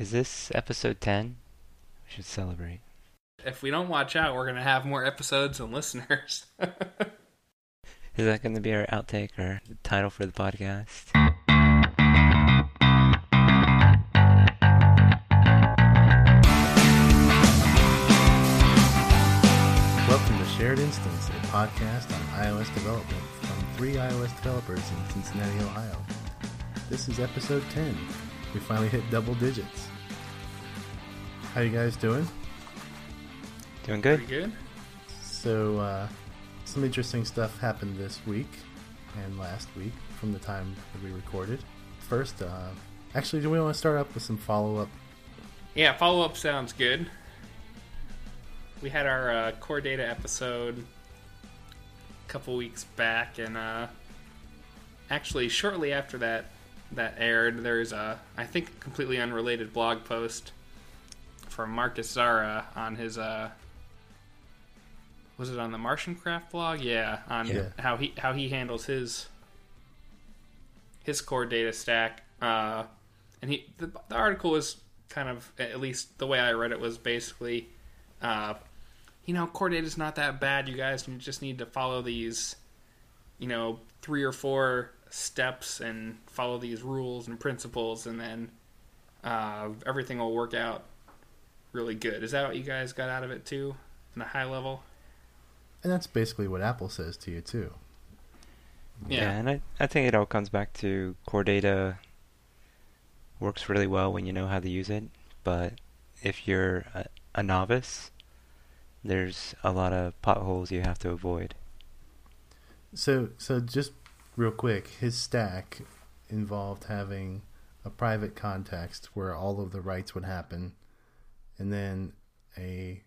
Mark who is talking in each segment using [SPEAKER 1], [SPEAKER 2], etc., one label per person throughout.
[SPEAKER 1] Is this episode 10? We should celebrate.
[SPEAKER 2] If we don't watch out, we're gonna have more episodes and listeners.
[SPEAKER 1] Is that going to be our outtake or the title for the podcast?
[SPEAKER 3] Welcome to Shared Instance, a podcast on iOS development from three iOS developers in Cincinnati, Ohio. This is episode 10. We finally hit double digits. How you guys doing?
[SPEAKER 1] Doing good?
[SPEAKER 2] Pretty good.
[SPEAKER 3] So, uh, some interesting stuff happened this week and last week from the time that we recorded. First, uh, actually, do we want to start up with some follow up?
[SPEAKER 2] Yeah, follow up sounds good. We had our uh, core data episode a couple weeks back, and uh, actually, shortly after that that aired, there's a I think completely unrelated blog post from Marcus Zarra on his uh, was it on the MartianCraft blog? Yeah, on
[SPEAKER 3] Yeah.
[SPEAKER 2] how he how he handles his his core data stack. Uh, and he the, the article was kind of at least the way I read it was basically, uh, you know, core data is not that bad. You guys you just need to follow these, you know, three or four steps and follow these rules and principles, and then uh, everything will work out really good. Is that what you guys got out of it too, in a high level?
[SPEAKER 3] And that's basically what Apple says to you, too.
[SPEAKER 2] Yeah.
[SPEAKER 1] and I, I think it all comes back to core data works really well when you know how to use it, but if you're a, a novice, there's a lot of potholes you have to avoid.
[SPEAKER 3] So, so just real quick, his stack involved having a private context where all of the writes would happen, and then a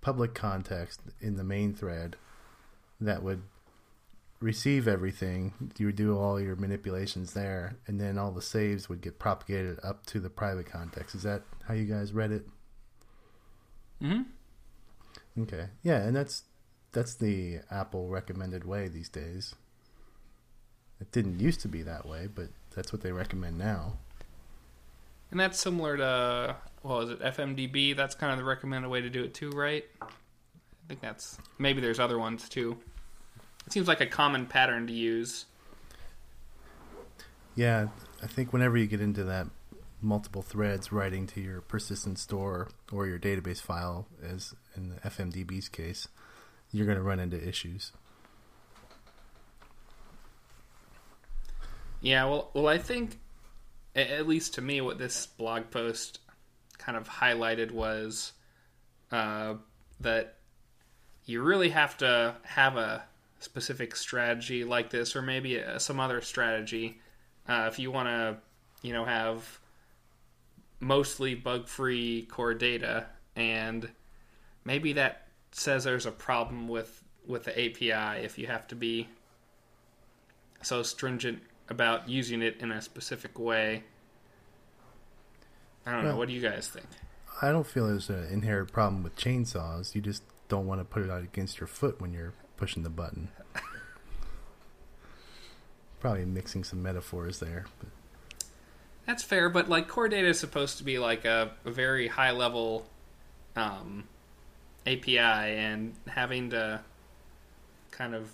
[SPEAKER 3] public context in the main thread that would receive everything. You would do all your manipulations there, and then all the saves would get propagated up to the private context. Is that how you guys read it?
[SPEAKER 2] Mm-hmm.
[SPEAKER 3] Okay, yeah, and that's that's the Apple recommended way these days. It didn't used to be that way, but that's what they recommend now.
[SPEAKER 2] And that's similar to well, is it FMDB? That's kind of the recommended way to do it too, right? I think that's maybe there's other ones too. It seems like a common pattern to use.
[SPEAKER 3] Yeah, I think whenever you get into that multiple threads writing to your persistent store or your database file, as in the FMDB's case, you're going to run into issues.
[SPEAKER 2] Yeah, well, well, I think at least to me, what this blog post kind of highlighted was uh, that you really have to have a specific strategy like this, or maybe uh some other strategy, uh, if you want to, you know, have mostly bug-free core data, and maybe that says there's a problem with with the API if you have to be so stringent about using it in a specific way. I don't know. What do you guys think?
[SPEAKER 3] I don't feel there's an inherent problem with chainsaws. You just don't want to put it out against your foot when you're pushing the button. Probably mixing some metaphors there. But
[SPEAKER 2] That's fair, but like core data is supposed to be like a, a very high level um, API, and having to kind of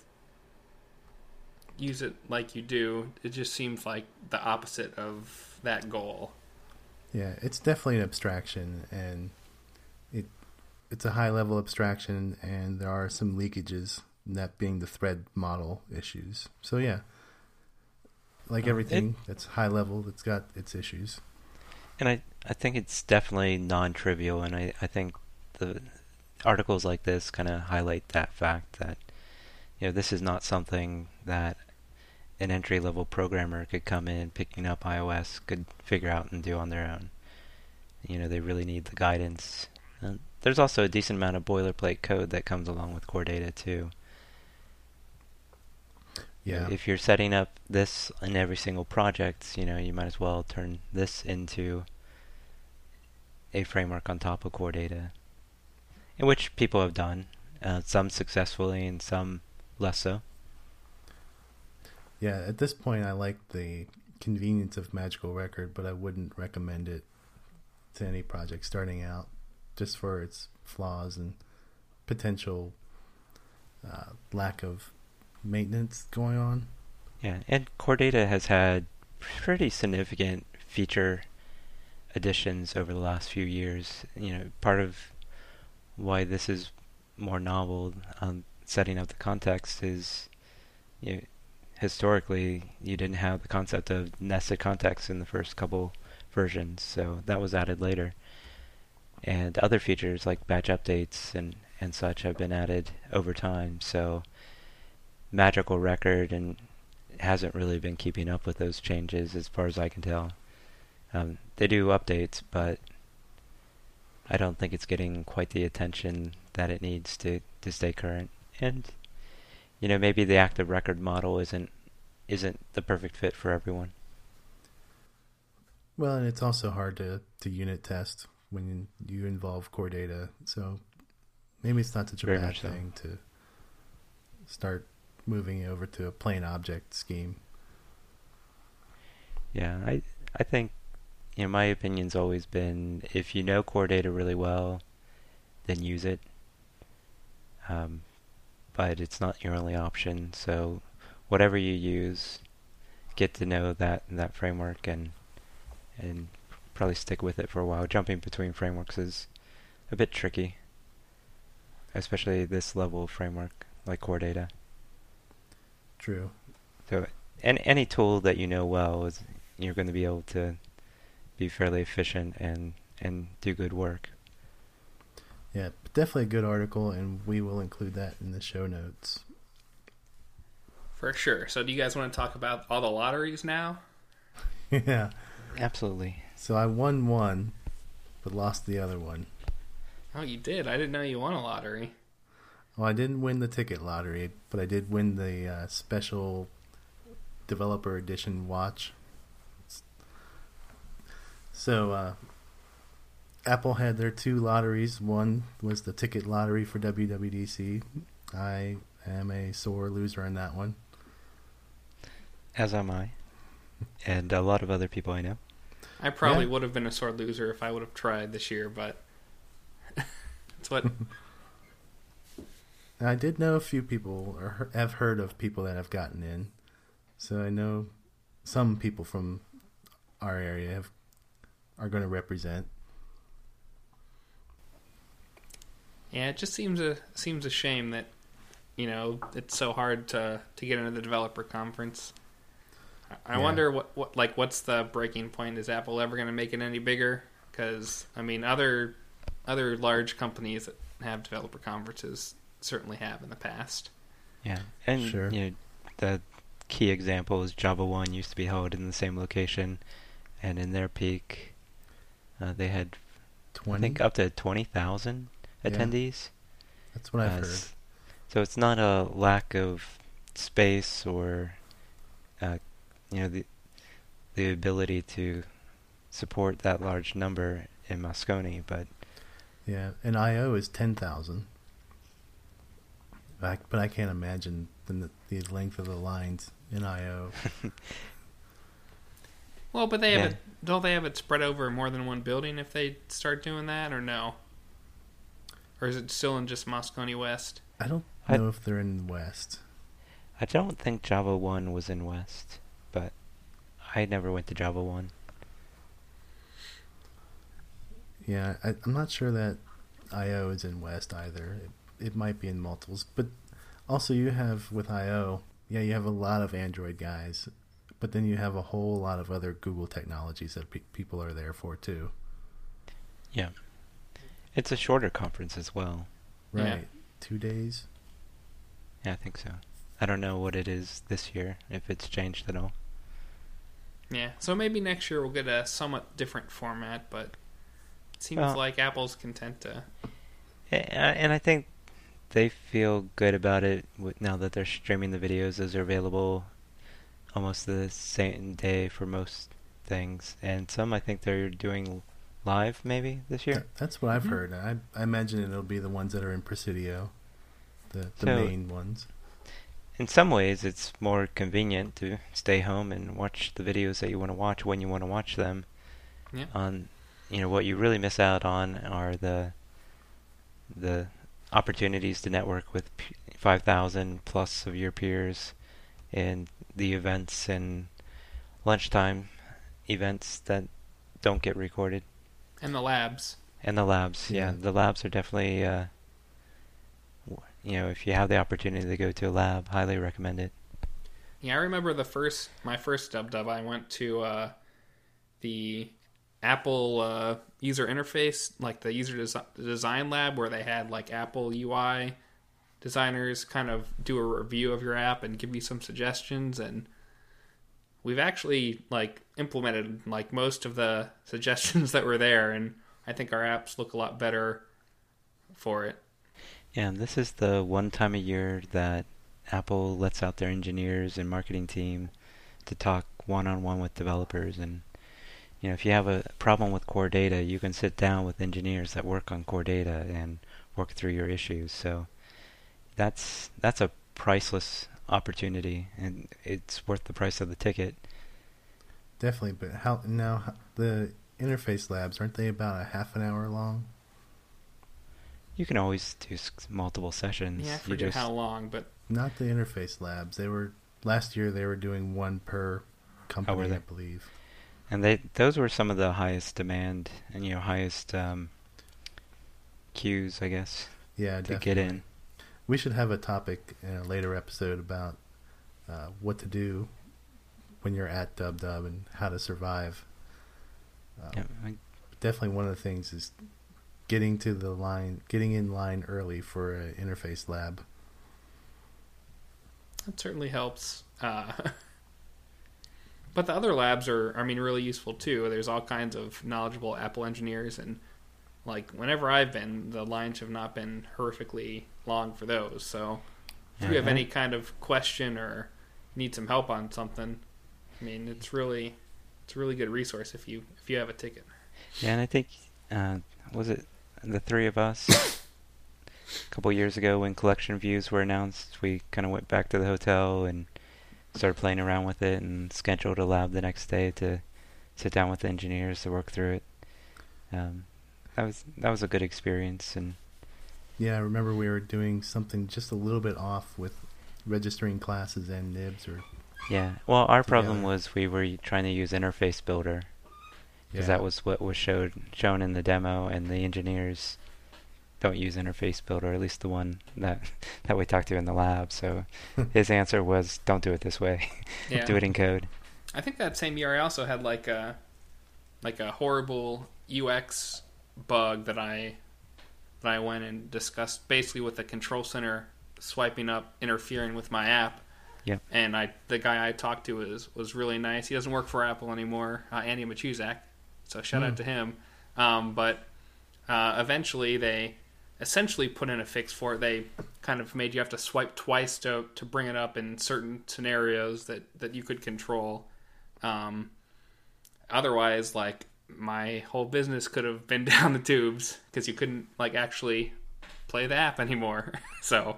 [SPEAKER 2] use it like you do, it just seems like the opposite of that goal.
[SPEAKER 3] Yeah, it's definitely an abstraction, and it it's a high level abstraction, and there are some leakages. That being the thread model issues. So yeah, like
[SPEAKER 1] Uh,
[SPEAKER 3] everything that's high level, it's got its issues.
[SPEAKER 1] And I, I think it's definitely non-trivial, and I, I think the articles like this kind of highlight that fact that you know this is not something that an entry-level programmer could come in picking up iOS could figure out and do on their own. You know they really need the guidance. And there's also a decent amount of boilerplate code that comes along with core data too.
[SPEAKER 3] Yeah,
[SPEAKER 1] If you're setting up this in every single project, you know, you might as well turn this into a framework on top of core data, in which people have done, uh, some successfully and some less so.
[SPEAKER 3] Yeah. At this point, I like the convenience of Magical Record, but I wouldn't recommend it to any project starting out, just for its flaws and potential uh, lack of maintenance going on.
[SPEAKER 1] Yeah, and Core Data has had pretty significant feature additions over the last few years. You know, part of why this is more novel, um, setting up the context, is you know, historically you didn't have the concept of nested context in the first couple versions, so that was added later. And other features like batch updates and, and such have been added over time, so Magical Record and hasn't really been keeping up with those changes as far as I can tell. Um, they do updates, but I don't think it's getting quite the attention that it needs to, to stay current. And you know, maybe the active record model isn't isn't the perfect fit for everyone.
[SPEAKER 3] Well, and it's also hard to, to unit test when you involve core data. So maybe it's not such a
[SPEAKER 1] Very
[SPEAKER 3] bad
[SPEAKER 1] much so.
[SPEAKER 3] thing to start moving over to a plain object scheme.
[SPEAKER 1] Yeah, I I think you know my opinion's always been if you know core data really well, then use it. Um, but it's not your only option. So whatever you use, get to know that that framework and and probably stick with it for a while. Jumping between frameworks is a bit tricky, especially this level of framework like core data.
[SPEAKER 3] True.
[SPEAKER 1] So, any any tool that you know well is you're going to be able to be fairly efficient and and do good work.
[SPEAKER 3] Yeah, definitely a good article, and we will include that in the show notes.
[SPEAKER 2] For sure. So, do you guys want to talk about all the lotteries now?
[SPEAKER 3] yeah.
[SPEAKER 1] Absolutely.
[SPEAKER 3] So I won one, but lost the other one.
[SPEAKER 2] Oh, you did. I didn't know you won a lottery.
[SPEAKER 3] Well, I didn't win the ticket lottery, but I did win the uh, special developer edition watch. So, uh, Apple had their two lotteries. One was the ticket lottery for WWDC. I am a sore loser in that one.
[SPEAKER 1] As am I, and a lot of other people I know.
[SPEAKER 2] I probably
[SPEAKER 3] Yeah.
[SPEAKER 2] would have been a sore loser if I would have tried this year, but that's what
[SPEAKER 3] I did know a few people, or have heard of people that have gotten in. So I know some people from our area have, are going to represent.
[SPEAKER 2] Yeah, it just seems a seems a shame that you know it's so hard to to get into the developer conference. I- I
[SPEAKER 3] Yeah.
[SPEAKER 2] wonder what, what like what's the breaking point? Is Apple ever going to make it any bigger? Because I mean, other other large companies that have developer conferences certainly have in the past.
[SPEAKER 1] Yeah, and
[SPEAKER 3] Sure.
[SPEAKER 1] you know, the key example is JavaOne used to be held in the same location, and in their peak, uh, they had I
[SPEAKER 3] 20?
[SPEAKER 1] think up to twenty thousand
[SPEAKER 3] Yeah.
[SPEAKER 1] attendees.
[SPEAKER 3] That's what I've
[SPEAKER 1] Uh,
[SPEAKER 3] heard.
[SPEAKER 1] So it's not a lack of space or, uh, you know, the the ability to support that large number in Moscone, but
[SPEAKER 3] Yeah, and IO is 10,000. But I can't imagine the, the length of the lines in IO.
[SPEAKER 2] Well, but they have
[SPEAKER 1] Yeah.
[SPEAKER 2] it. Don't they have it spread over more than one building if they start doing that, or no? Or is it still in just Moscone West?
[SPEAKER 3] I don't
[SPEAKER 1] I-
[SPEAKER 3] know if they're in the West.
[SPEAKER 1] I don't think JavaOne was in West, but I never went to JavaOne.
[SPEAKER 3] Yeah, I, I'm not sure that IO is in West either. It, it might be in multiples, but also you have with IO, yeah, you have a lot of Android guys, but then you have a whole lot of other Google technologies that pe- people are there for too.
[SPEAKER 1] Yeah, it's a shorter conference as well.
[SPEAKER 3] Right,
[SPEAKER 2] Yeah.
[SPEAKER 3] two days.
[SPEAKER 1] Yeah, I think so. I don't know what it is this year, if it's changed at all.
[SPEAKER 2] Yeah. So maybe next year we'll get a somewhat different format, but it seems
[SPEAKER 1] Well-
[SPEAKER 2] like Apple's content to.
[SPEAKER 1] And I think they feel good about it now that they're streaming the videos. Those are available almost the same day for most things, and some I think they're doing live maybe this year.
[SPEAKER 3] That- that's what I've
[SPEAKER 2] Mhm.
[SPEAKER 3] heard. I, I imagine it'll be the ones that are in Presidio, the the
[SPEAKER 1] So-
[SPEAKER 3] main ones.
[SPEAKER 1] In some ways, it's more convenient to stay home and watch the videos that you want to watch when you want to watch them
[SPEAKER 2] Yeah.
[SPEAKER 1] on you know what you really miss out on are the the opportunities to network with p- 5,000 plus of your peers and the events and lunchtime events that don't get recorded.
[SPEAKER 2] And the labs.
[SPEAKER 1] And the labs, yeah,
[SPEAKER 3] Yeah.
[SPEAKER 1] the labs are definitely, uh, you know, if you have the opportunity to go to a lab, highly recommend it.
[SPEAKER 2] Yeah, I remember the first my first dub dub. I went to uh, the Apple uh, user interface, like the user desi- design lab, where they had like Apple UI designers kind of do a review of your app and give you some suggestions. And we've actually like implemented like most of the suggestions that were there, and I think our apps look a lot better for it.
[SPEAKER 1] Yeah, and this is the one time a year that Apple lets out their engineers and marketing team to talk one on one with developers. And, you know, if you have a problem with core data, you can sit down with engineers that work on core data and work through your issues. So that's that's a priceless opportunity, and it's worth the price of the ticket.
[SPEAKER 3] Definitely, but how now the interface labs aren't they about a half an hour long?
[SPEAKER 1] You can always do multiple sessions.
[SPEAKER 2] Yeah, I
[SPEAKER 1] you
[SPEAKER 2] forget
[SPEAKER 1] just
[SPEAKER 2] how long, but
[SPEAKER 3] Not the interface labs. They were last year. They were doing one per company,
[SPEAKER 1] they?
[SPEAKER 3] I believe.
[SPEAKER 1] And they those were some of the highest demand and you know highest um, queues, I guess,
[SPEAKER 3] Yeah,
[SPEAKER 1] to
[SPEAKER 3] definitely.
[SPEAKER 1] get in.
[SPEAKER 3] We should have a topic in a later episode about uh, what to do when you're at Dub Dub and how to survive. Uh,
[SPEAKER 1] Yeah, I,
[SPEAKER 3] Definitely, one of the things is getting to the line, getting in line early for an interface lab.
[SPEAKER 2] That certainly helps. Uh, but the other labs are, I mean, really useful too. There's all kinds of knowledgeable Apple engineers, and like whenever I've been, the lines have not been horrifically long for those. So if you have any kind of question or need some help on something, I mean, it's really it's a really good resource if you if you have a ticket.
[SPEAKER 1] yeah, and I think uh, was it the three of us a couple years ago when collection views were announced, we kind of went back to the hotel and started playing around with it and scheduled a lab the next day to sit down with the engineers to work through it. Um, that was that was a good experience and
[SPEAKER 3] Yeah, I remember we were doing something just a little bit off with registering classes and nibs, or
[SPEAKER 1] Yeah. Well, our problem
[SPEAKER 3] together.
[SPEAKER 1] was we were trying to use Interface Builder because
[SPEAKER 3] yeah.
[SPEAKER 1] that was what was showed shown in the demo, and the engineers don't use Interface Builder, at least the one that that we talked to in the lab. So his answer was, "Don't do it this way.
[SPEAKER 2] Yeah.
[SPEAKER 1] do it in code."
[SPEAKER 2] I think that same year I also had like a like a horrible UX bug that I that I went and discussed basically with the control center swiping up interfering with my app.
[SPEAKER 1] Yep.
[SPEAKER 2] And I the guy I talked to was was really nice. He doesn't work for Apple anymore, uh, Andy Machuzak. So shout
[SPEAKER 3] Hmm.
[SPEAKER 2] out to him. Um, but uh, eventually they essentially put in a fix for it. They kind of made you have to swipe twice to to bring it up in certain scenarios that that you could control. Um, otherwise, like my whole business could have been down the tubes because you couldn't like actually play the app anymore. so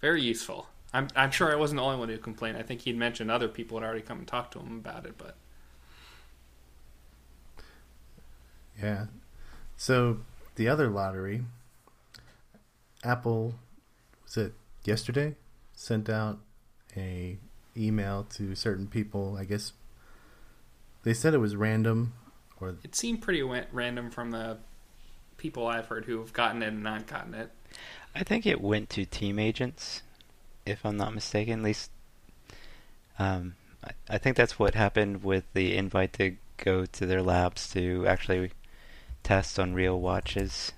[SPEAKER 2] very useful. I'm I'm sure I wasn't the only one who complained. I think he'd mentioned other people had already come and talked to him about it, but
[SPEAKER 3] Yeah. So the other lottery, Apple, was it yesterday? Sent out a email to certain people. I guess they said it was random, or
[SPEAKER 2] it seemed pretty wa- random from the people I've heard who have gotten it and not gotten it.
[SPEAKER 1] I think it went to team agents, if I'm not mistaken. At least, um, I, I think that's what happened with the invite to go to their labs to actually test on real watches.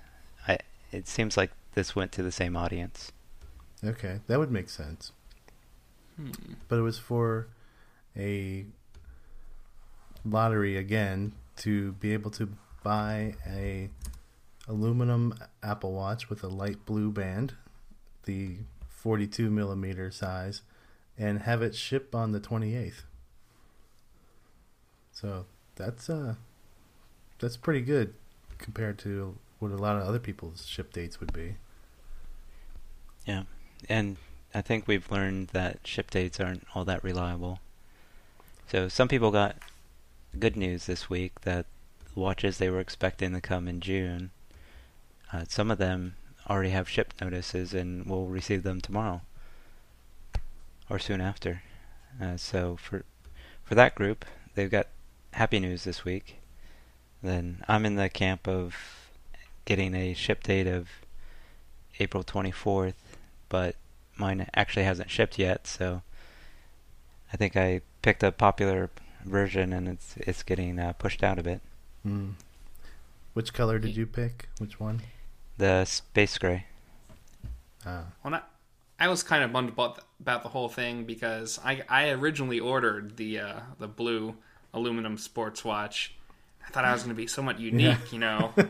[SPEAKER 1] I it seems like this went to the same audience.
[SPEAKER 3] okay, that would make sense.
[SPEAKER 2] Hmm.
[SPEAKER 3] But it was for a lottery again to be able to buy a aluminum Apple Watch with a light blue band, the 42 millimeter size, and have it ship on the 28th. So that's uh that's pretty good compared to what a lot of other people's ship dates would be.
[SPEAKER 1] Yeah, and I think we've learned that ship dates aren't all that reliable. So some people got good news this week that watches they were expecting to come in June. Uh, some of them already have ship notices and will receive them tomorrow or soon after. Uh, so for for that group, they've got happy news this week. Then I'm in the camp of getting a ship date of April 24th, but mine actually hasn't shipped yet, so I think I picked a popular version and it's it's getting uh, pushed out a bit.
[SPEAKER 3] Mm. Which color did you pick? Which one?
[SPEAKER 1] The space gray.
[SPEAKER 3] Ah,
[SPEAKER 2] Well, not, I was kind of bummed about, about the whole thing because I I originally ordered the uh, the blue aluminum sports watch. I thought I was going to be somewhat unique, you know.
[SPEAKER 3] now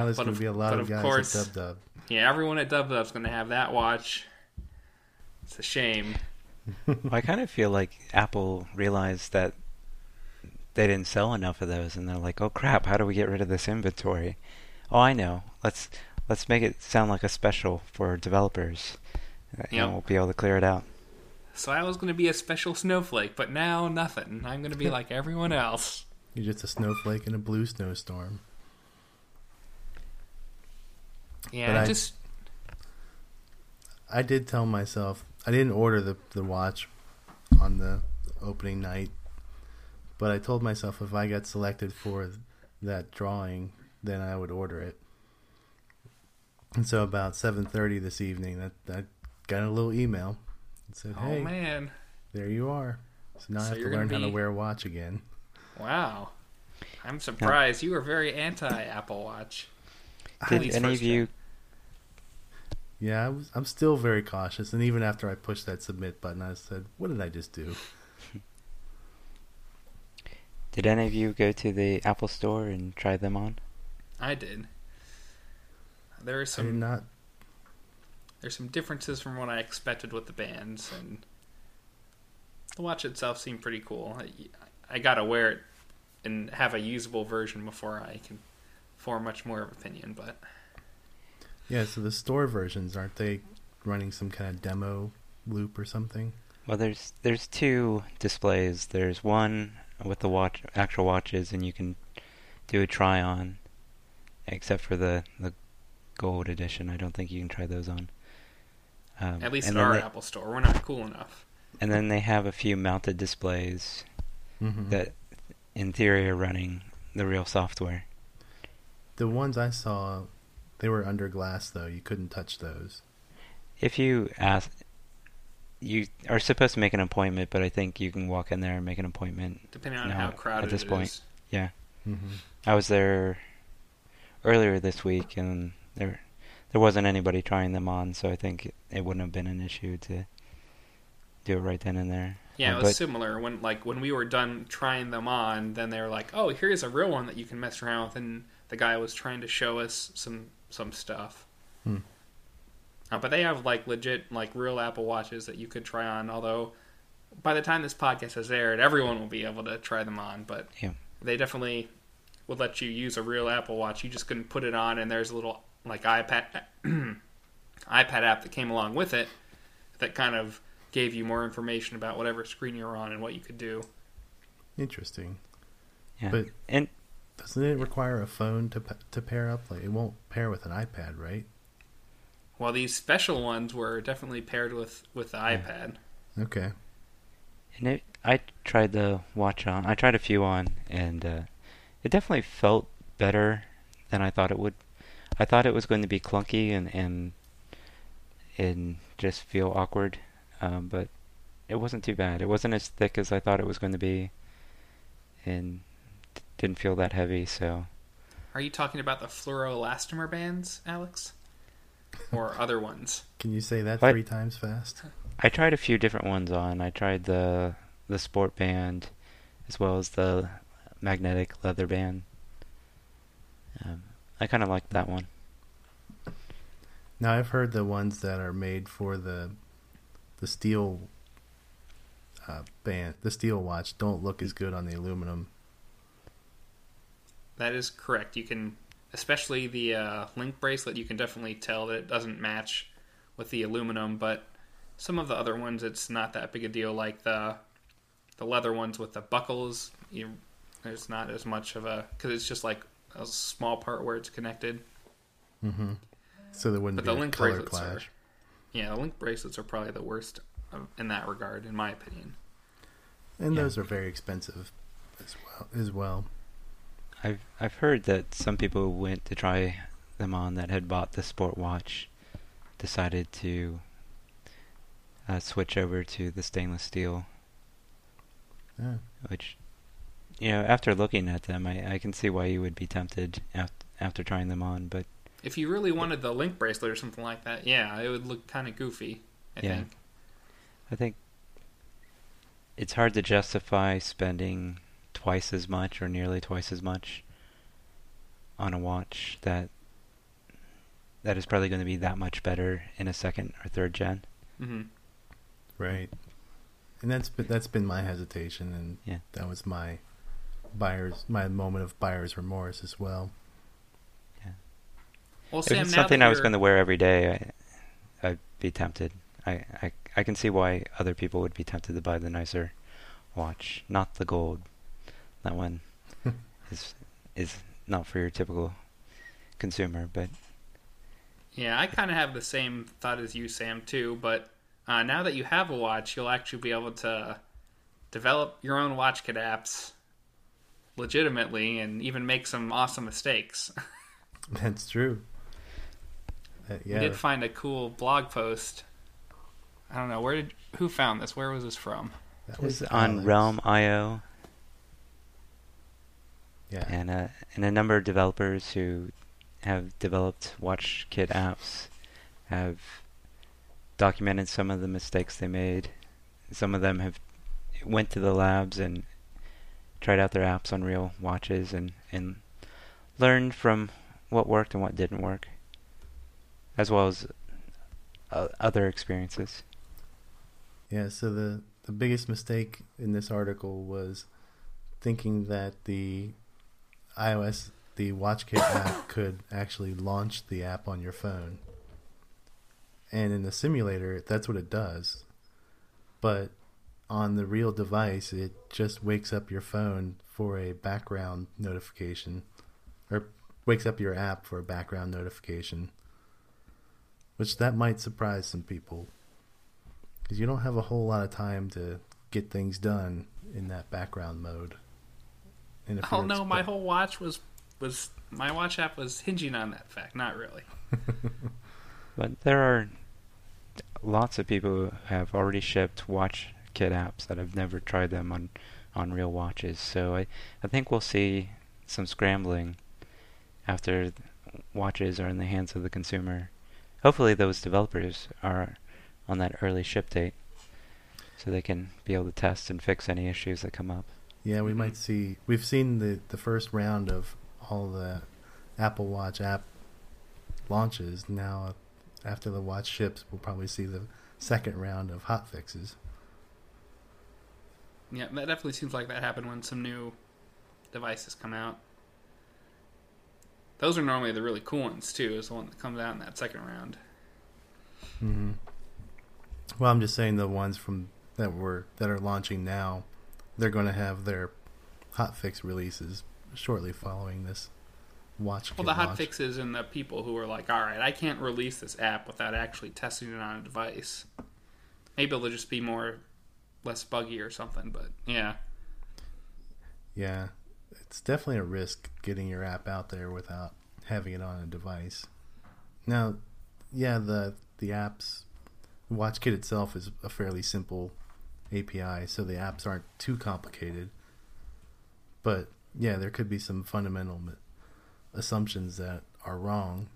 [SPEAKER 2] Uh,
[SPEAKER 3] there's
[SPEAKER 2] but
[SPEAKER 3] going to
[SPEAKER 2] of-
[SPEAKER 3] be a lot of
[SPEAKER 2] of
[SPEAKER 3] guys
[SPEAKER 2] course-
[SPEAKER 3] at Dub Dub.
[SPEAKER 2] Yeah, everyone at Dub Dub's going to have that watch. It's a shame.
[SPEAKER 1] Well, I kind of feel like Apple realized that they didn't sell enough of those, and they're like, "Oh crap! How do we get rid of this inventory?" Oh, I know. Let's let's make it sound like a special for developers, uh,
[SPEAKER 2] Yep.
[SPEAKER 1] and we'll be able to clear it out.
[SPEAKER 2] So I was going to be a special snowflake, but now nothing. I'm going to be like everyone else.
[SPEAKER 3] You're just a snowflake in a blue snowstorm.
[SPEAKER 2] Yeah,
[SPEAKER 3] But
[SPEAKER 2] I
[SPEAKER 3] I-
[SPEAKER 2] just
[SPEAKER 3] I did tell myself I didn't order the the watch on the opening night, but I told myself if I got selected for that drawing, then I would order it. And so about seven thirty this evening, that I got a little email. It said,
[SPEAKER 2] oh
[SPEAKER 3] "Hey,
[SPEAKER 2] man,
[SPEAKER 3] there you are." So now I have to
[SPEAKER 2] you're gonna
[SPEAKER 3] learn how to wear a watch again.
[SPEAKER 2] wow. I'm surprised you were very anti Apple Watch.
[SPEAKER 1] Did any of
[SPEAKER 2] first
[SPEAKER 1] you?
[SPEAKER 3] Yeah, I was, I'm still very cautious, and even after I pushed that submit button, I said, "What did I just do?"
[SPEAKER 1] Did any of you go to the Apple Store and try them on?
[SPEAKER 2] I did. There are some
[SPEAKER 3] not.
[SPEAKER 2] there's some differences from what I expected with the bands, and the watch itself seemed pretty cool. I, I gotta wear it and have a usable version before I can form much more of an opinion. But
[SPEAKER 3] Yeah, so the store versions aren't they running some kind of demo loop or something?
[SPEAKER 1] Well, there's there's two displays. There's one with the watch actual watches, and you can do a try on. Except for the the gold edition, I don't think you can try those on. Um,
[SPEAKER 2] at least
[SPEAKER 1] and
[SPEAKER 2] in our
[SPEAKER 1] they,
[SPEAKER 2] Apple Store, we're not cool enough.
[SPEAKER 1] And then they have a few mounted displays
[SPEAKER 3] Mm-hmm.
[SPEAKER 1] that, in theory, are running the real software.
[SPEAKER 3] The ones I saw, they were under glass though. You couldn't touch those.
[SPEAKER 1] If you ask, you are supposed to make an appointment, but I think you can walk in there and make an appointment.
[SPEAKER 2] Depending on
[SPEAKER 1] No,
[SPEAKER 2] how
[SPEAKER 1] at
[SPEAKER 2] crowded
[SPEAKER 1] this
[SPEAKER 2] it
[SPEAKER 1] point.
[SPEAKER 2] is.
[SPEAKER 1] Yeah.
[SPEAKER 3] Mm-hmm.
[SPEAKER 1] I was there earlier this week, and there there wasn't anybody trying them on, so I think it, it wouldn't have been an issue to do it right then and there.
[SPEAKER 2] Yeah,
[SPEAKER 1] Uh,
[SPEAKER 2] it was
[SPEAKER 1] but
[SPEAKER 2] similar when like when we were done trying them on, then they were like, "Oh, here's a real one that you can mess around with," and the guy was trying to show us some some stuff.
[SPEAKER 3] Hmm.
[SPEAKER 2] Uh, but they have like legit like real Apple watches that you could try on. Although by the time this podcast has aired, everyone will be able to try them on. But
[SPEAKER 1] Yeah.
[SPEAKER 2] they definitely would let you use a real Apple Watch. You just couldn't put it on, and there's a little like iPad iPad app that came along with it that kind of gave you more information about whatever screen you're on and what you could do.
[SPEAKER 3] Interesting.
[SPEAKER 1] yeah,
[SPEAKER 3] But-
[SPEAKER 1] and
[SPEAKER 3] Doesn't it require a phone to to pair up? Like it won't pair with an iPad, right?
[SPEAKER 2] Well, these special ones were definitely paired with with the iPad.
[SPEAKER 3] Okay.
[SPEAKER 1] and it, I tried the watch on. I tried a few on, and uh, it definitely felt better than I thought it would. I thought it was going to be clunky and and and just feel awkward, um, but it wasn't too bad. It wasn't as thick as I thought it was going to be, and d- didn't feel that heavy. So
[SPEAKER 2] Are you talking about the fluoroelastomer bands, Alex, or other ones?
[SPEAKER 3] Can you say that
[SPEAKER 1] What?
[SPEAKER 3] three times fast?
[SPEAKER 1] I tried a few different ones on. I tried the the sport band, as well as the magnetic leather band. Um, I kind of liked that one.
[SPEAKER 3] Now I've heard the ones that are made for the the steel uh, band, the steel watch, don't look as good on the aluminum.
[SPEAKER 2] That is correct. You can, especially the uh, link bracelet, you can definitely tell that it doesn't match with the aluminum. But some of the other ones, it's not that big a deal. Like the the leather ones with the buckles, you there's not as much of a because it's just like a small part where it's connected.
[SPEAKER 3] Mm-hmm. So there wouldn't
[SPEAKER 2] But
[SPEAKER 3] be
[SPEAKER 2] the
[SPEAKER 3] a
[SPEAKER 2] link
[SPEAKER 3] color
[SPEAKER 2] bracelets are
[SPEAKER 3] clash.
[SPEAKER 2] yeah, the link bracelets are probably the worst in that regard, in my opinion.
[SPEAKER 3] And
[SPEAKER 1] Yeah.
[SPEAKER 3] those are very expensive as well. As well.
[SPEAKER 1] I've I've heard that some people who went to try them on that had bought the sport watch decided to uh, switch over to the stainless steel,
[SPEAKER 3] Yeah.
[SPEAKER 1] which you know after looking at them, I, I can see why you would be tempted after after trying them on, but
[SPEAKER 2] If you really wanted the link bracelet or something like that, yeah, it would look kind of goofy. I
[SPEAKER 1] Yeah.
[SPEAKER 2] think.
[SPEAKER 1] I think it's hard to justify spending twice as much or nearly twice as much on a watch that that is probably going to be that much better in a second or third gen.
[SPEAKER 2] hmm
[SPEAKER 3] Right. And that's been, that's been my hesitation, and
[SPEAKER 1] Yeah.
[SPEAKER 3] that was my buyer's my moment of buyer's remorse as well.
[SPEAKER 2] Well,
[SPEAKER 1] If
[SPEAKER 2] Sam,
[SPEAKER 1] it's something I was going to wear every day, I, I'd be tempted. I, I I can see why other people would be tempted to buy the nicer watch, not the gold. That one is is not for your typical consumer, but
[SPEAKER 2] Yeah, I kind of have the same thought as you, Sam, too. But uh, now that you have a watch, you'll actually be able to develop your own WatchKit apps legitimately and even make some awesome mistakes.
[SPEAKER 3] That's true. Uh,
[SPEAKER 2] We did find a cool blog post. I don't know where did who found this. Where was this from?
[SPEAKER 3] that
[SPEAKER 1] was
[SPEAKER 3] was
[SPEAKER 1] on
[SPEAKER 3] Alex. Yeah.
[SPEAKER 1] and a and a number of developers who have developed WatchKit apps have documented some of the mistakes they made. Some of them have went to the labs and tried out their apps on real watches and and learned from what worked and what didn't work, as well as uh, other experiences.
[SPEAKER 3] Yeah, so the the biggest mistake in this article was thinking that the iOS the WatchKit app could actually launch the app on your phone. And in the simulator, that's what it does. But on the real device, it just wakes up your phone for a background notification or wakes up your app for a background notification. Which that might surprise some people because you don't have a whole lot of time to get things done in that background mode. And if
[SPEAKER 2] Oh no, my
[SPEAKER 3] expe-
[SPEAKER 2] whole watch was was my watch app was hinging on that fact. Not really.
[SPEAKER 1] But there are lots of people who have already shipped watch kit apps that have never tried them on, on real watches. So I, I think we'll see some scrambling after watches are in the hands of the consumer. Hopefully those developers are on that early ship date so they can be able to test and fix any issues that come up.
[SPEAKER 3] Yeah, we
[SPEAKER 2] Mhm.
[SPEAKER 3] might see. We've seen the the first round of all the Apple Watch app launches. Now, after the watch ships, we'll probably see the second round of hot fixes.
[SPEAKER 2] Yeah, that definitely seems like that happened when some new devices come out. Those are normally the really cool ones too. Is the one that comes out in that second round.
[SPEAKER 3] hmm Well, I'm just saying the ones from that were that are launching now, they're going to have their hot fix releases shortly following this watch.
[SPEAKER 2] Well, the
[SPEAKER 3] launch.
[SPEAKER 2] fixes and the people who are like, "All right, I can't release this app without actually testing it on a device." Maybe it'll just be more less buggy or something. But yeah,
[SPEAKER 3] Yeah, it's definitely a risk getting your app out there without having it on a device. Now, yeah, the the apps WatchKit itself is a fairly simple API, so the apps aren't too complicated. But yeah, there could be some fundamental assumptions that are wrong,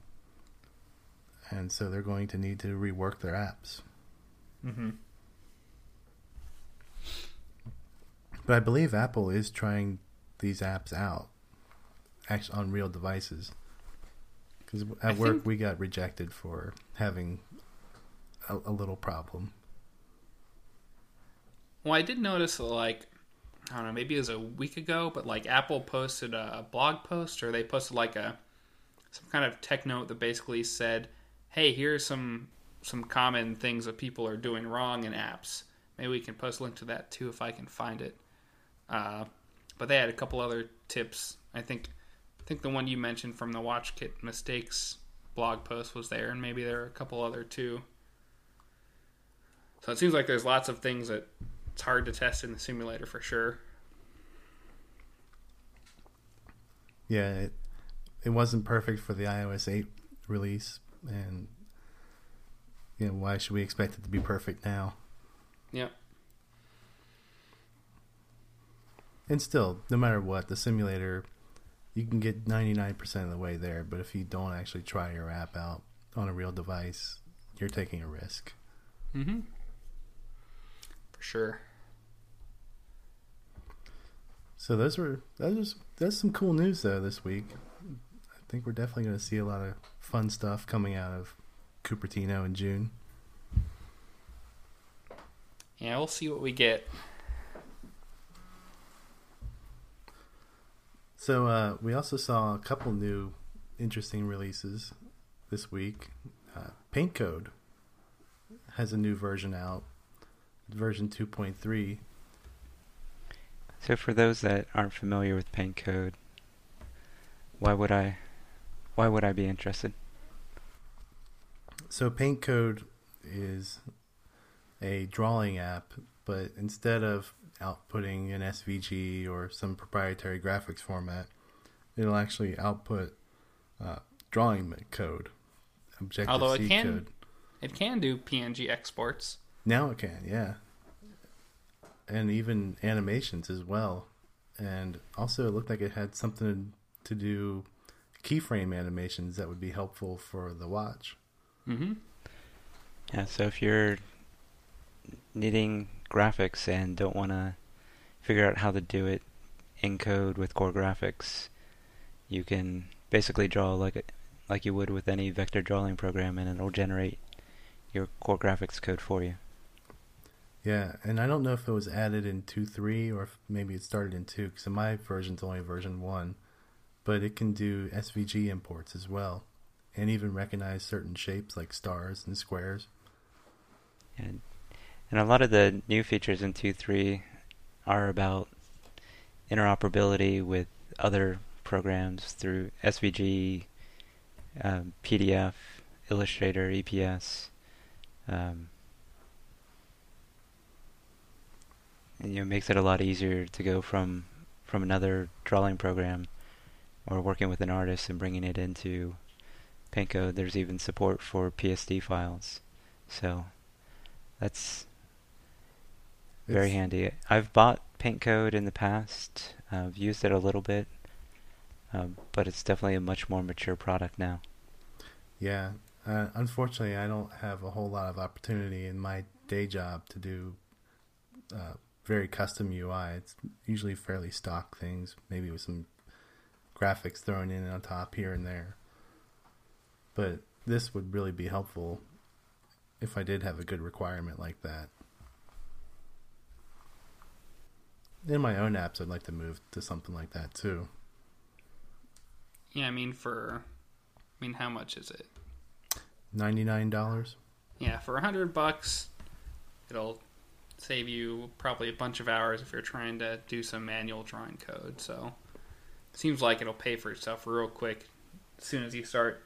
[SPEAKER 3] and so they're going to need to rework their apps.
[SPEAKER 2] mm-hmm.
[SPEAKER 3] But I believe Apple is trying these apps out, actually on real devices. Because
[SPEAKER 2] I
[SPEAKER 3] at work
[SPEAKER 2] think-
[SPEAKER 3] we got rejected for having a, a little problem.
[SPEAKER 2] Well, I did notice like, I don't know, maybe it was a week ago, but like Apple posted a blog post or they posted like a some kind of tech note that basically said, "Hey, here's some some common things that people are doing wrong in apps." Maybe we can post a link to that too if I can find it. Uh, but they had a couple other tips. I think I think the one you mentioned from the WatchKit mistakes blog post was there, and maybe there are a couple other too. So it seems like there's lots of things that it's hard to test in the simulator for sure.
[SPEAKER 3] Yeah, it it wasn't perfect for the iOS 8 release, and you know why should we expect it to be perfect now?
[SPEAKER 2] Yeah.
[SPEAKER 3] And still, no matter what, the simulator you can get 99% of the way there, but if you don't actually try your app out on a real device, you're taking a risk.
[SPEAKER 2] Mm-hmm. For sure.
[SPEAKER 3] So those were that was that's some cool news though this week. I think we're definitely going to see a lot of fun stuff coming out of Cupertino in June.
[SPEAKER 2] Yeah, we'll see what we get.
[SPEAKER 3] So uh, we also saw a couple new interesting releases this week. Uh, PaintCode has a new version out, version 2.3.
[SPEAKER 1] So for those that aren't familiar with PaintCode, why would I why would I be interested?
[SPEAKER 3] So PaintCode is a drawing app, but instead of outputting an SVG or some proprietary graphics format, it'll actually output uh, drawing code, Objective
[SPEAKER 2] Although
[SPEAKER 3] C
[SPEAKER 2] it can,
[SPEAKER 3] code.
[SPEAKER 2] it can do PNG exports.
[SPEAKER 3] Now it can, yeah, and even animations as well. And also, it looked like it had something to do keyframe animations that would be helpful for the watch.
[SPEAKER 2] Mm-hmm.
[SPEAKER 1] Yeah, so if you're needing graphics and don't want to figure out how to do it in code with core graphics, you can basically draw like a, like you would with any vector drawing program, and it'll generate your core graphics code for you.
[SPEAKER 3] Yeah, and I don't know if it was added in 2.3 or if maybe it started in 2, because in my version's only version 1. But it can do SVG imports as well, and even recognize certain shapes like stars and squares.
[SPEAKER 1] And and a lot of the new features in 2.3 are about interoperability with other programs through SVG, um, PDF, Illustrator, EPS. Um, you know, makes it a lot easier to go from from another drawing program or working with an artist and bringing it into PaintCode. There's even support for PSD files, so that's very
[SPEAKER 3] It's-
[SPEAKER 1] handy. I've bought Paint Code in the past. Uh, I've used it a little bit, um, but it's definitely a much more mature product now.
[SPEAKER 3] Yeah, uh, unfortunately, I don't have a whole lot of opportunity in my day job to do uh, very custom UI. It's usually fairly stock things, maybe with some graphics thrown in on top here and there. But this would really be helpful if I did have a good requirement like that. In my own apps, I'd like to move to something like that too.
[SPEAKER 2] Yeah, I mean for, I mean how much is it?
[SPEAKER 3] Ninety-nine dollars.
[SPEAKER 2] Yeah, for a hundred bucks, it'll save you probably a bunch of hours if you're trying to do some manual drawing code. So, seems like it'll pay for itself real quick as soon as you start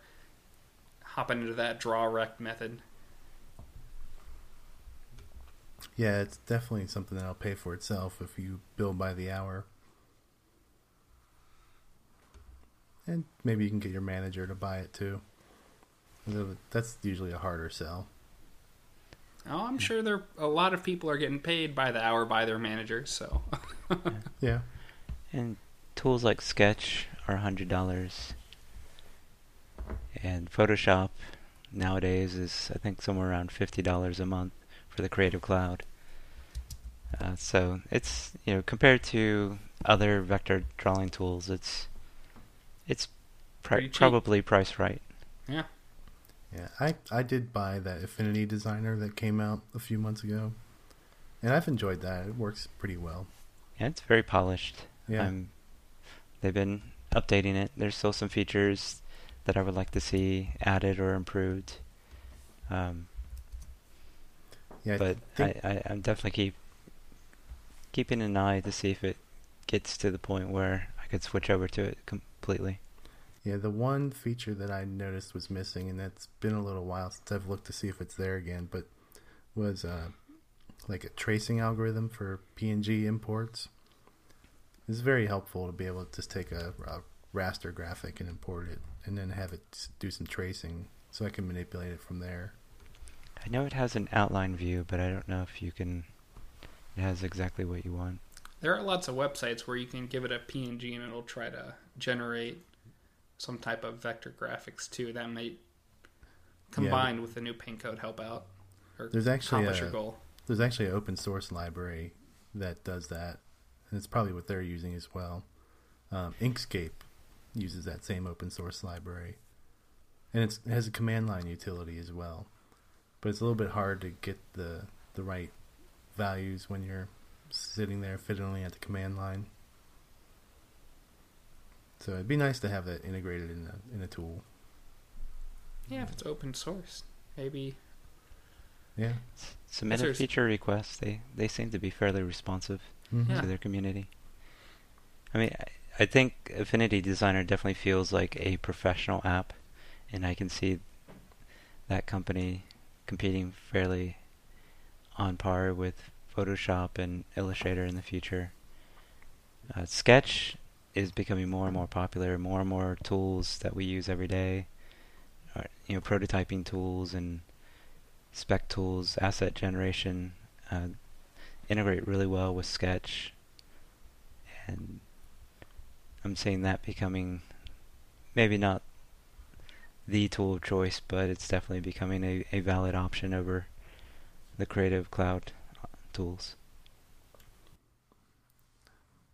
[SPEAKER 2] hopping into that draw rect method.
[SPEAKER 3] Yeah, it's definitely something that'll pay for itself if you bill by the hour. And maybe you can get your manager to buy it too. That's usually a harder sell.
[SPEAKER 2] Oh, I'm sure there a lot of people are getting paid by the hour by their managers. So,
[SPEAKER 3] Yeah.
[SPEAKER 1] And tools like Sketch are hundred dollars, and Photoshop nowadays is I think somewhere around fifty dollars a month for the Creative Cloud. Uh, so it's you know compared to other vector drawing tools, it's it's pri-
[SPEAKER 2] Pretty cheap.
[SPEAKER 1] probably priced right.
[SPEAKER 2] yeah,
[SPEAKER 3] Yeah. I, I did buy that Affinity Designer that came out a few months ago. And I've enjoyed that. It works pretty well.
[SPEAKER 1] Yeah, it's very polished.
[SPEAKER 3] Yeah.
[SPEAKER 1] Um, they've been updating it. There's still some features that I would like to see added or improved. Um,
[SPEAKER 3] yeah. I
[SPEAKER 1] but I, I, I'm definitely keep keeping an eye to see if it gets to the point where I could switch over to it completely.
[SPEAKER 3] Yeah, the one feature that I noticed was missing, and that's been a little while since I've looked to see if it's there again, but was uh, like a tracing algorithm for PNG imports. It's very helpful to be able to just take a, a raster graphic and import it, and then have it do some tracing, so I can manipulate it from there.
[SPEAKER 1] I know it has an outline view, but I don't know if you can. It has exactly what you want.
[SPEAKER 2] There are lots of websites where you can give it a PNG and it'll try to generate some type of vector graphics too. That might combined with the new PaintCode help out or
[SPEAKER 3] There's actually
[SPEAKER 2] accomplish
[SPEAKER 3] a-
[SPEAKER 2] your goal.
[SPEAKER 3] There's actually an open source library that does that, and it's probably what they're using as well. Um, Inkscape uses that same open source library, and it's, it has a command line utility as well. But it's a little bit hard to get the the right values when you're sitting there fiddling at the command line. So it'd be nice to have that integrated in a in a tool.
[SPEAKER 2] Yeah, if it's open source, maybe.
[SPEAKER 3] Yeah.
[SPEAKER 1] Submit a feature request. They they seem to be fairly responsive
[SPEAKER 3] Mhm.
[SPEAKER 2] Yeah.
[SPEAKER 1] to their community. I mean, I, I think Affinity Designer definitely feels like a professional app, and I can see that company competing fairly on par with Photoshop and Illustrator in the future. Uh, Sketch is becoming more and more popular. More and more tools that we use every day, are, you know, prototyping tools and spec tools, asset generation, uh, integrate really well with Sketch, and I'm seeing that becoming maybe not the tool of choice, but it's definitely becoming a, a valid option over the Creative Cloud uh, tools.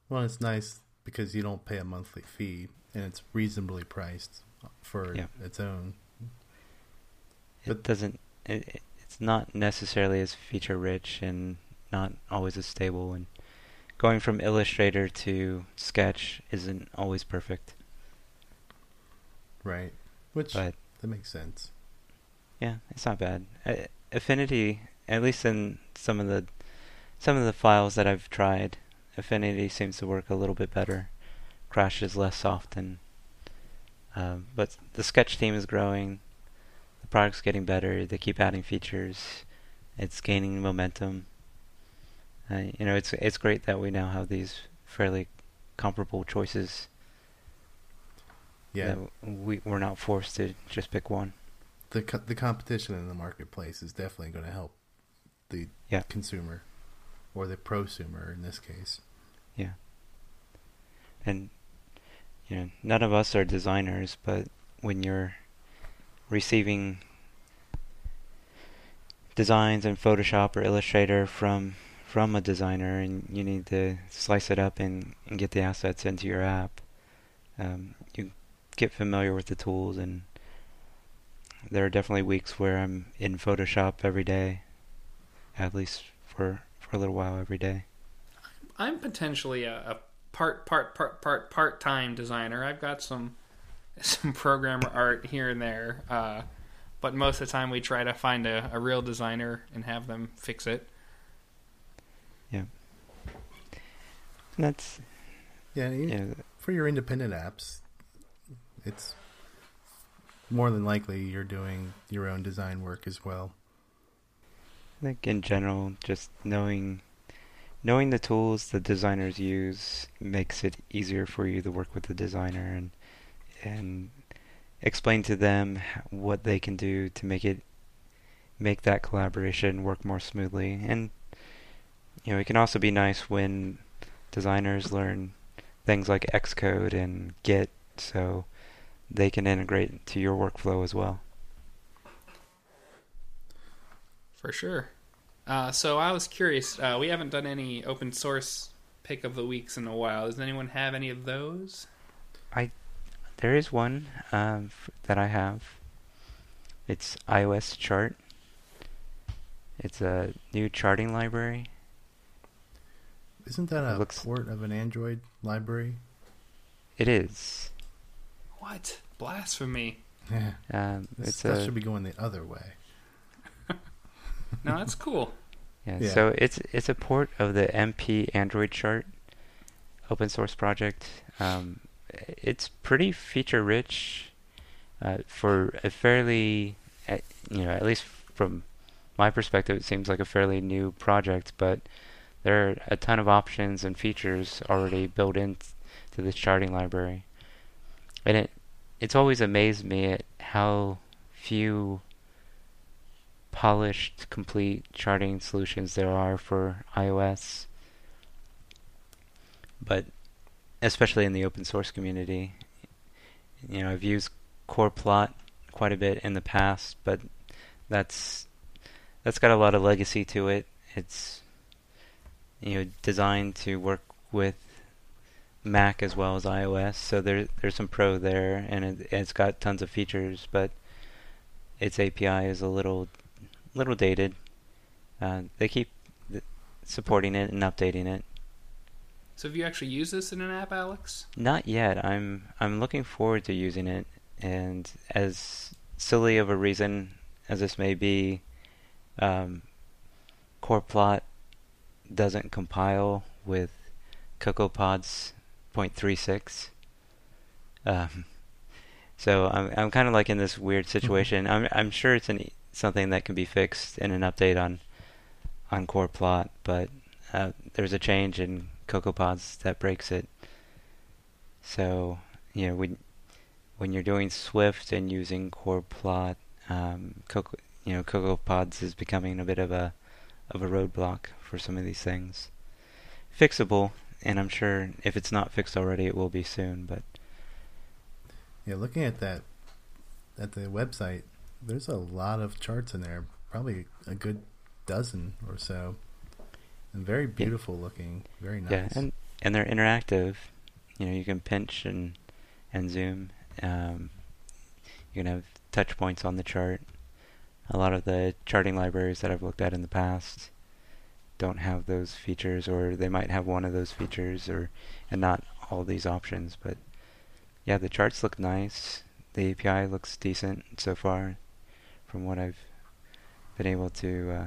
[SPEAKER 3] Well, it's nice because you don't pay a monthly fee, and it's reasonably priced for
[SPEAKER 1] Yeah.
[SPEAKER 3] its own.
[SPEAKER 1] It
[SPEAKER 3] But-
[SPEAKER 1] doesn't. It, it- it's not necessarily as feature rich and not always as stable. And going from Illustrator to Sketch isn't always perfect.
[SPEAKER 3] Right. Which
[SPEAKER 1] But
[SPEAKER 3] that makes sense.
[SPEAKER 1] yeah, it's not bad. Uh, Affinity, at least in some of the some of the files that I've tried, Affinity seems to work a little bit better. Crashes less often. Um, but the Sketch team is growing. The product's getting better. They keep adding features. It's gaining momentum. Uh, you know, it's it's great that we now have these fairly comparable choices.
[SPEAKER 3] Yeah.
[SPEAKER 1] We we're not forced to just pick one.
[SPEAKER 3] The co- the competition in the marketplace is definitely going to help the
[SPEAKER 1] Yeah.
[SPEAKER 3] consumer or the prosumer in this case.
[SPEAKER 1] Yeah. And you know, none of us are designers, but when you're receiving designs in Photoshop or Illustrator from from a designer and you need to slice it up and, and get the assets into your app, um, you get familiar with the tools and there are definitely weeks where I'm in Photoshop every day, at least for, for a little while every day.
[SPEAKER 2] I'm potentially a, a part part part part part time designer. I've got some some programmer art here and there, uh, but most of the time we try to find a, a real designer and have them fix it.
[SPEAKER 1] And that's
[SPEAKER 3] Yeah,
[SPEAKER 1] you
[SPEAKER 3] you-
[SPEAKER 1] know,
[SPEAKER 3] for your independent apps, it's more than likely you're doing your own design work as well.
[SPEAKER 1] I think in general, just knowing knowing the tools the designers use makes it easier for you to work with the designer and and explain to them what they can do to make it make that collaboration work more smoothly. And you know, it can also be nice when designers learn things like Xcode and Git, so they can integrate to your workflow as well.
[SPEAKER 2] For sure. Uh, so I was curious. Uh, we haven't done any open source pick of the weeks in a while. Does anyone have any of those?
[SPEAKER 1] I There is one um, that I have. It's iOS Chart. It's a new charting library.
[SPEAKER 3] Isn't that a
[SPEAKER 1] Looks-
[SPEAKER 3] port of an Android library?
[SPEAKER 1] It is.
[SPEAKER 2] What blasphemy!
[SPEAKER 3] Yeah.
[SPEAKER 1] Um,
[SPEAKER 3] This
[SPEAKER 1] it's
[SPEAKER 3] stuff
[SPEAKER 1] a
[SPEAKER 3] should be going the other way.
[SPEAKER 2] No, that's cool.
[SPEAKER 1] Yeah,
[SPEAKER 3] Yeah.
[SPEAKER 1] So it's it's a port of the MPAndroidChart. open source project. Um, it's pretty feature rich uh, for a fairly, you know, at least from my perspective, it seems like a fairly new project, but there are a ton of options and features already built into this charting library. And it it's always amazed me at how few polished, complete charting solutions there are for iOS. But especially in the open source community, you know, I've used CorePlot quite a bit in the past, but that's that's got a lot of legacy to it. It's you know designed to work with Mac as well as iOS, so there there's some pro there, and it, it's got tons of features, but its API is a little little dated. Uh, they keep supporting it and updating it.
[SPEAKER 2] So have you actually used this in an app, Alex?
[SPEAKER 1] Not yet. I'm I'm looking forward to using it, and as silly of a reason as this may be, um, CorePlot doesn't compile with CocoaPods 0.36. Um, so I'm I'm kind of like in this weird mm-hmm. situation. I'm I'm sure it's an something that can be fixed in an update on on CorePlot, but uh, there's a change in CocoaPods that breaks it. So you know when when you're doing Swift and using CorePlot, um, Coco, you know CocoaPods is becoming a bit of a of a roadblock for some of these things. Fixable, and I'm sure if it's not fixed already, it will be soon. But
[SPEAKER 3] yeah, looking at that at the website, there's a lot of charts in there, probably a good dozen or so, and very beautiful yeah. looking, very nice.
[SPEAKER 1] Yeah, and and they're interactive. You know, you can pinch and and zoom. Um, you can have touch points on the chart. A lot of the charting libraries that I've looked at in the past don't have those features, or they might have one of those features, or and not all these options. But yeah, the charts look nice. The API looks decent so far from what I've been able to uh,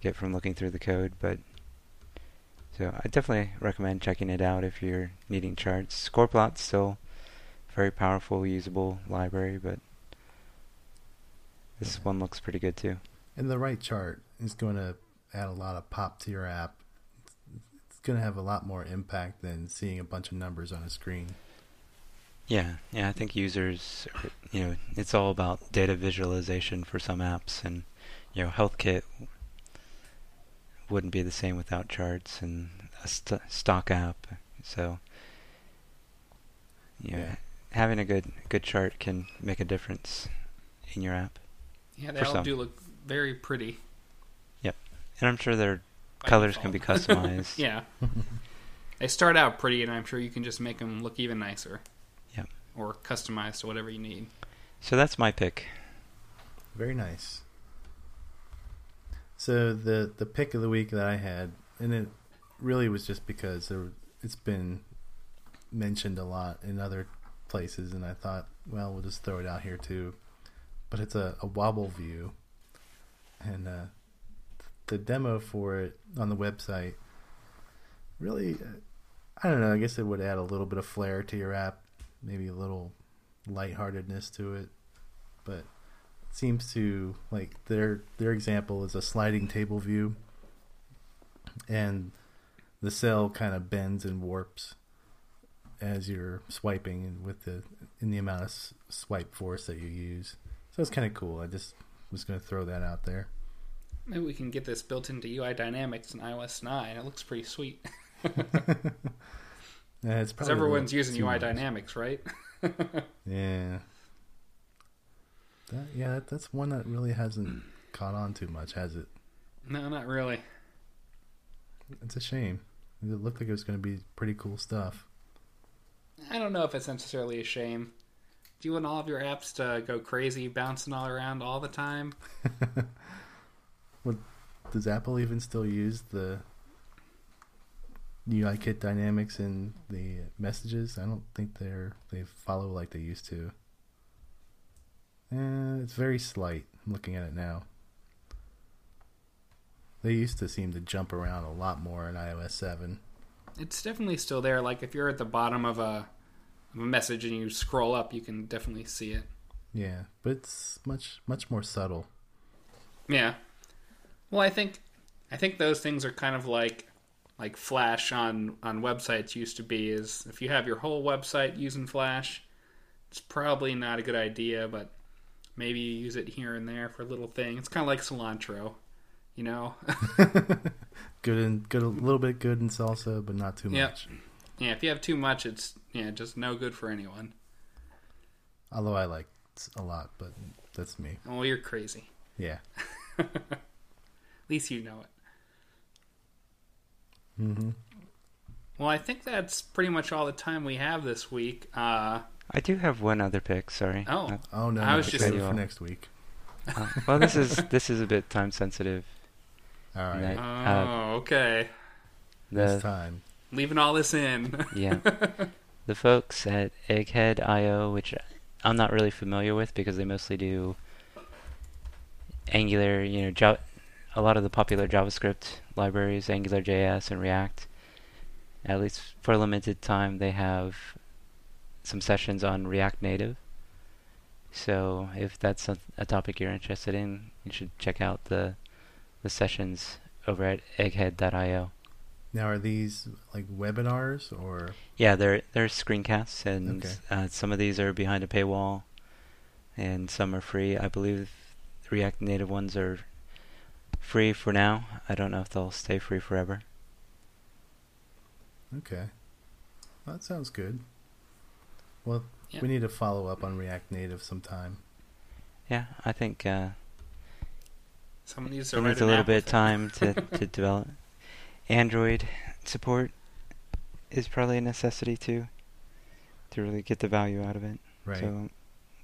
[SPEAKER 1] get from looking through the code. But so I definitely recommend checking it out if you're needing charts. CorePlot's still very powerful, usable library, but this one looks pretty good too.
[SPEAKER 3] And the right chart is going to add a lot of pop to your app. It's going to have a lot more impact than seeing a bunch of numbers on a screen.
[SPEAKER 1] Yeah, yeah, I think users, are, you know, it's all about data visualization for some apps, and you know, HealthKit wouldn't be the same without charts and a st- stock app. So, you know, yeah. having a good good chart can make a difference in your app.
[SPEAKER 2] Yeah, they all some. do look very pretty.
[SPEAKER 1] Yep, and I'm sure their colors can be customized.
[SPEAKER 2] yeah, they start out pretty, and I'm sure you can just make them look even nicer or customized to whatever you need.
[SPEAKER 1] So that's my pick.
[SPEAKER 3] Very nice. So the the pick of the week that I had, and it really was just because there, it's been mentioned a lot in other places, and I thought, well, we'll just throw it out here too. But it's a, a wobble view, and uh, the demo for it on the website really, I don't know. I guess it would add a little bit of flair to your app maybe a little lightheartedness to it, but it seems to like their their example is a sliding table view, and the cell kind of bends and warps as you're swiping and with the in the amount of swipe force that you use. So it's kind of cool. I just was going to throw that out there.
[SPEAKER 2] Maybe we can get this built into UI Dynamics in iOS 9. It looks pretty sweet.
[SPEAKER 3] Yeah, it's
[SPEAKER 2] probably everyone's using UI much. Dynamics, right?
[SPEAKER 3] yeah. That, yeah, that, that's one that really hasn't caught on too much, has it?
[SPEAKER 2] No, not really.
[SPEAKER 3] It's a shame. It looked like it was going to be pretty cool stuff.
[SPEAKER 2] I don't know if it's necessarily a shame. Do you want all of your apps to go crazy, bouncing all around all the time?
[SPEAKER 3] well, does Apple even still use the UIKit dynamics in the messages. I don't think they're they follow like they used to. And it's very slight. I'm looking at it now. They used to seem to jump around a lot more in iOS 7.
[SPEAKER 2] it's definitely still there. Like if you're at the bottom of a, of a message and you scroll up, you can definitely see it.
[SPEAKER 3] Yeah, but it's much much more subtle.
[SPEAKER 2] Yeah. Well, I think I think those things are kind of like like Flash on on websites used to be. Is if you have your whole website using Flash, it's probably not a good idea. But maybe you use it here and there for a little thing. It's kind of like cilantro, you know.
[SPEAKER 3] good and good, a little bit good in salsa, but not too
[SPEAKER 2] Yep.
[SPEAKER 3] much.
[SPEAKER 2] yeah, if you have too much, it's yeah, just no good for anyone.
[SPEAKER 3] Although I like a lot, but that's me.
[SPEAKER 2] Well, you're crazy.
[SPEAKER 3] Yeah.
[SPEAKER 2] At least you know it.
[SPEAKER 3] Hmm
[SPEAKER 2] Well, I think that's pretty much all the time we have this week. Uh,
[SPEAKER 1] I do have one other pick. Sorry.
[SPEAKER 2] Oh.
[SPEAKER 3] Oh no,
[SPEAKER 2] I
[SPEAKER 3] no,
[SPEAKER 2] was just-
[SPEAKER 3] save for next week.
[SPEAKER 1] uh, well, this is this is a bit time sensitive.
[SPEAKER 3] All right,
[SPEAKER 1] Right.
[SPEAKER 2] oh,
[SPEAKER 1] Uh,
[SPEAKER 2] okay.
[SPEAKER 3] this time.
[SPEAKER 2] Leaving all this in.
[SPEAKER 1] yeah, the folks at Egghead.io, which I'm not really familiar with because they mostly do Angular, you know, Java, a lot of the popular JavaScript libraries, AngularJS and React. At least for a limited time, they have some sessions on React Native. So if that's a, a topic you're interested in, you should check out the the sessions over at Egghead.io.
[SPEAKER 3] Now, are these like webinars or?
[SPEAKER 1] Yeah, they're they're screencasts, and
[SPEAKER 3] Okay.
[SPEAKER 1] uh, some of these are behind a paywall, and some are free. I believe React Native ones are free for now. I don't know if they'll stay free forever.
[SPEAKER 3] Okay, well, that sounds good. Well,
[SPEAKER 2] Yeah.
[SPEAKER 3] we need to follow up on React Native sometime.
[SPEAKER 1] Yeah, I think uh,
[SPEAKER 2] Someone needs to
[SPEAKER 1] it
[SPEAKER 2] write
[SPEAKER 1] needs a little bit of time to to develop. Android support is probably a necessity too, to really get the value out of it.
[SPEAKER 3] Right.
[SPEAKER 1] So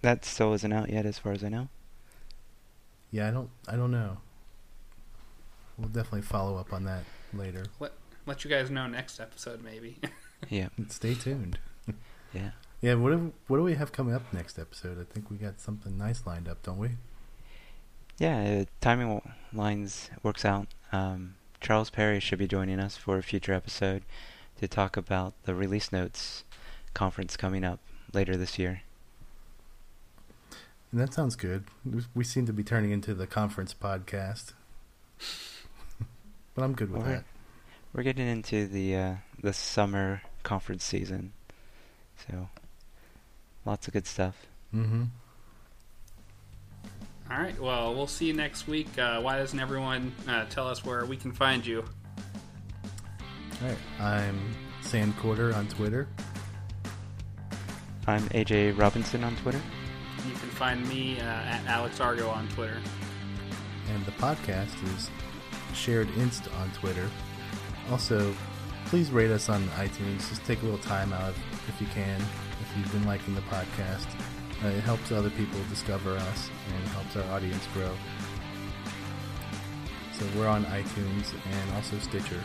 [SPEAKER 1] that still isn't out yet, as far as I know.
[SPEAKER 3] Yeah, I don't. I don't know. We'll definitely follow up on that later.
[SPEAKER 2] Let let you guys know next episode, maybe.
[SPEAKER 1] Yeah,
[SPEAKER 3] Stay tuned.
[SPEAKER 1] yeah.
[SPEAKER 3] Yeah, what do what do we have coming up next episode? I think we got something nice lined up, don't we?
[SPEAKER 1] Yeah, uh, timing lines works out. Um, Charles Perry should be joining us for a future episode to talk about the release notes conference coming up later this year.
[SPEAKER 3] And that sounds good. We- We seem to be turning into the conference podcast, but I'm good with
[SPEAKER 1] Alright.
[SPEAKER 3] that.
[SPEAKER 1] We're getting into the uh, the summer conference season, so lots of good stuff.
[SPEAKER 3] Mm-hmm.
[SPEAKER 2] All right. Well, we'll see you next week. Uh, why doesn't everyone uh, tell us where we can find you?
[SPEAKER 3] All right, I'm Sandquarter on Twitter.
[SPEAKER 1] I'm AJ Robinson on Twitter.
[SPEAKER 2] You can find me uh, at Alex Argo on Twitter.
[SPEAKER 3] and the podcast is shared inst on Twitter. Also, please rate us on iTunes. Just take a little time out if you can. If you've been liking the podcast, uh, it helps other people discover us and helps our audience grow. So we're on iTunes and also Stitcher.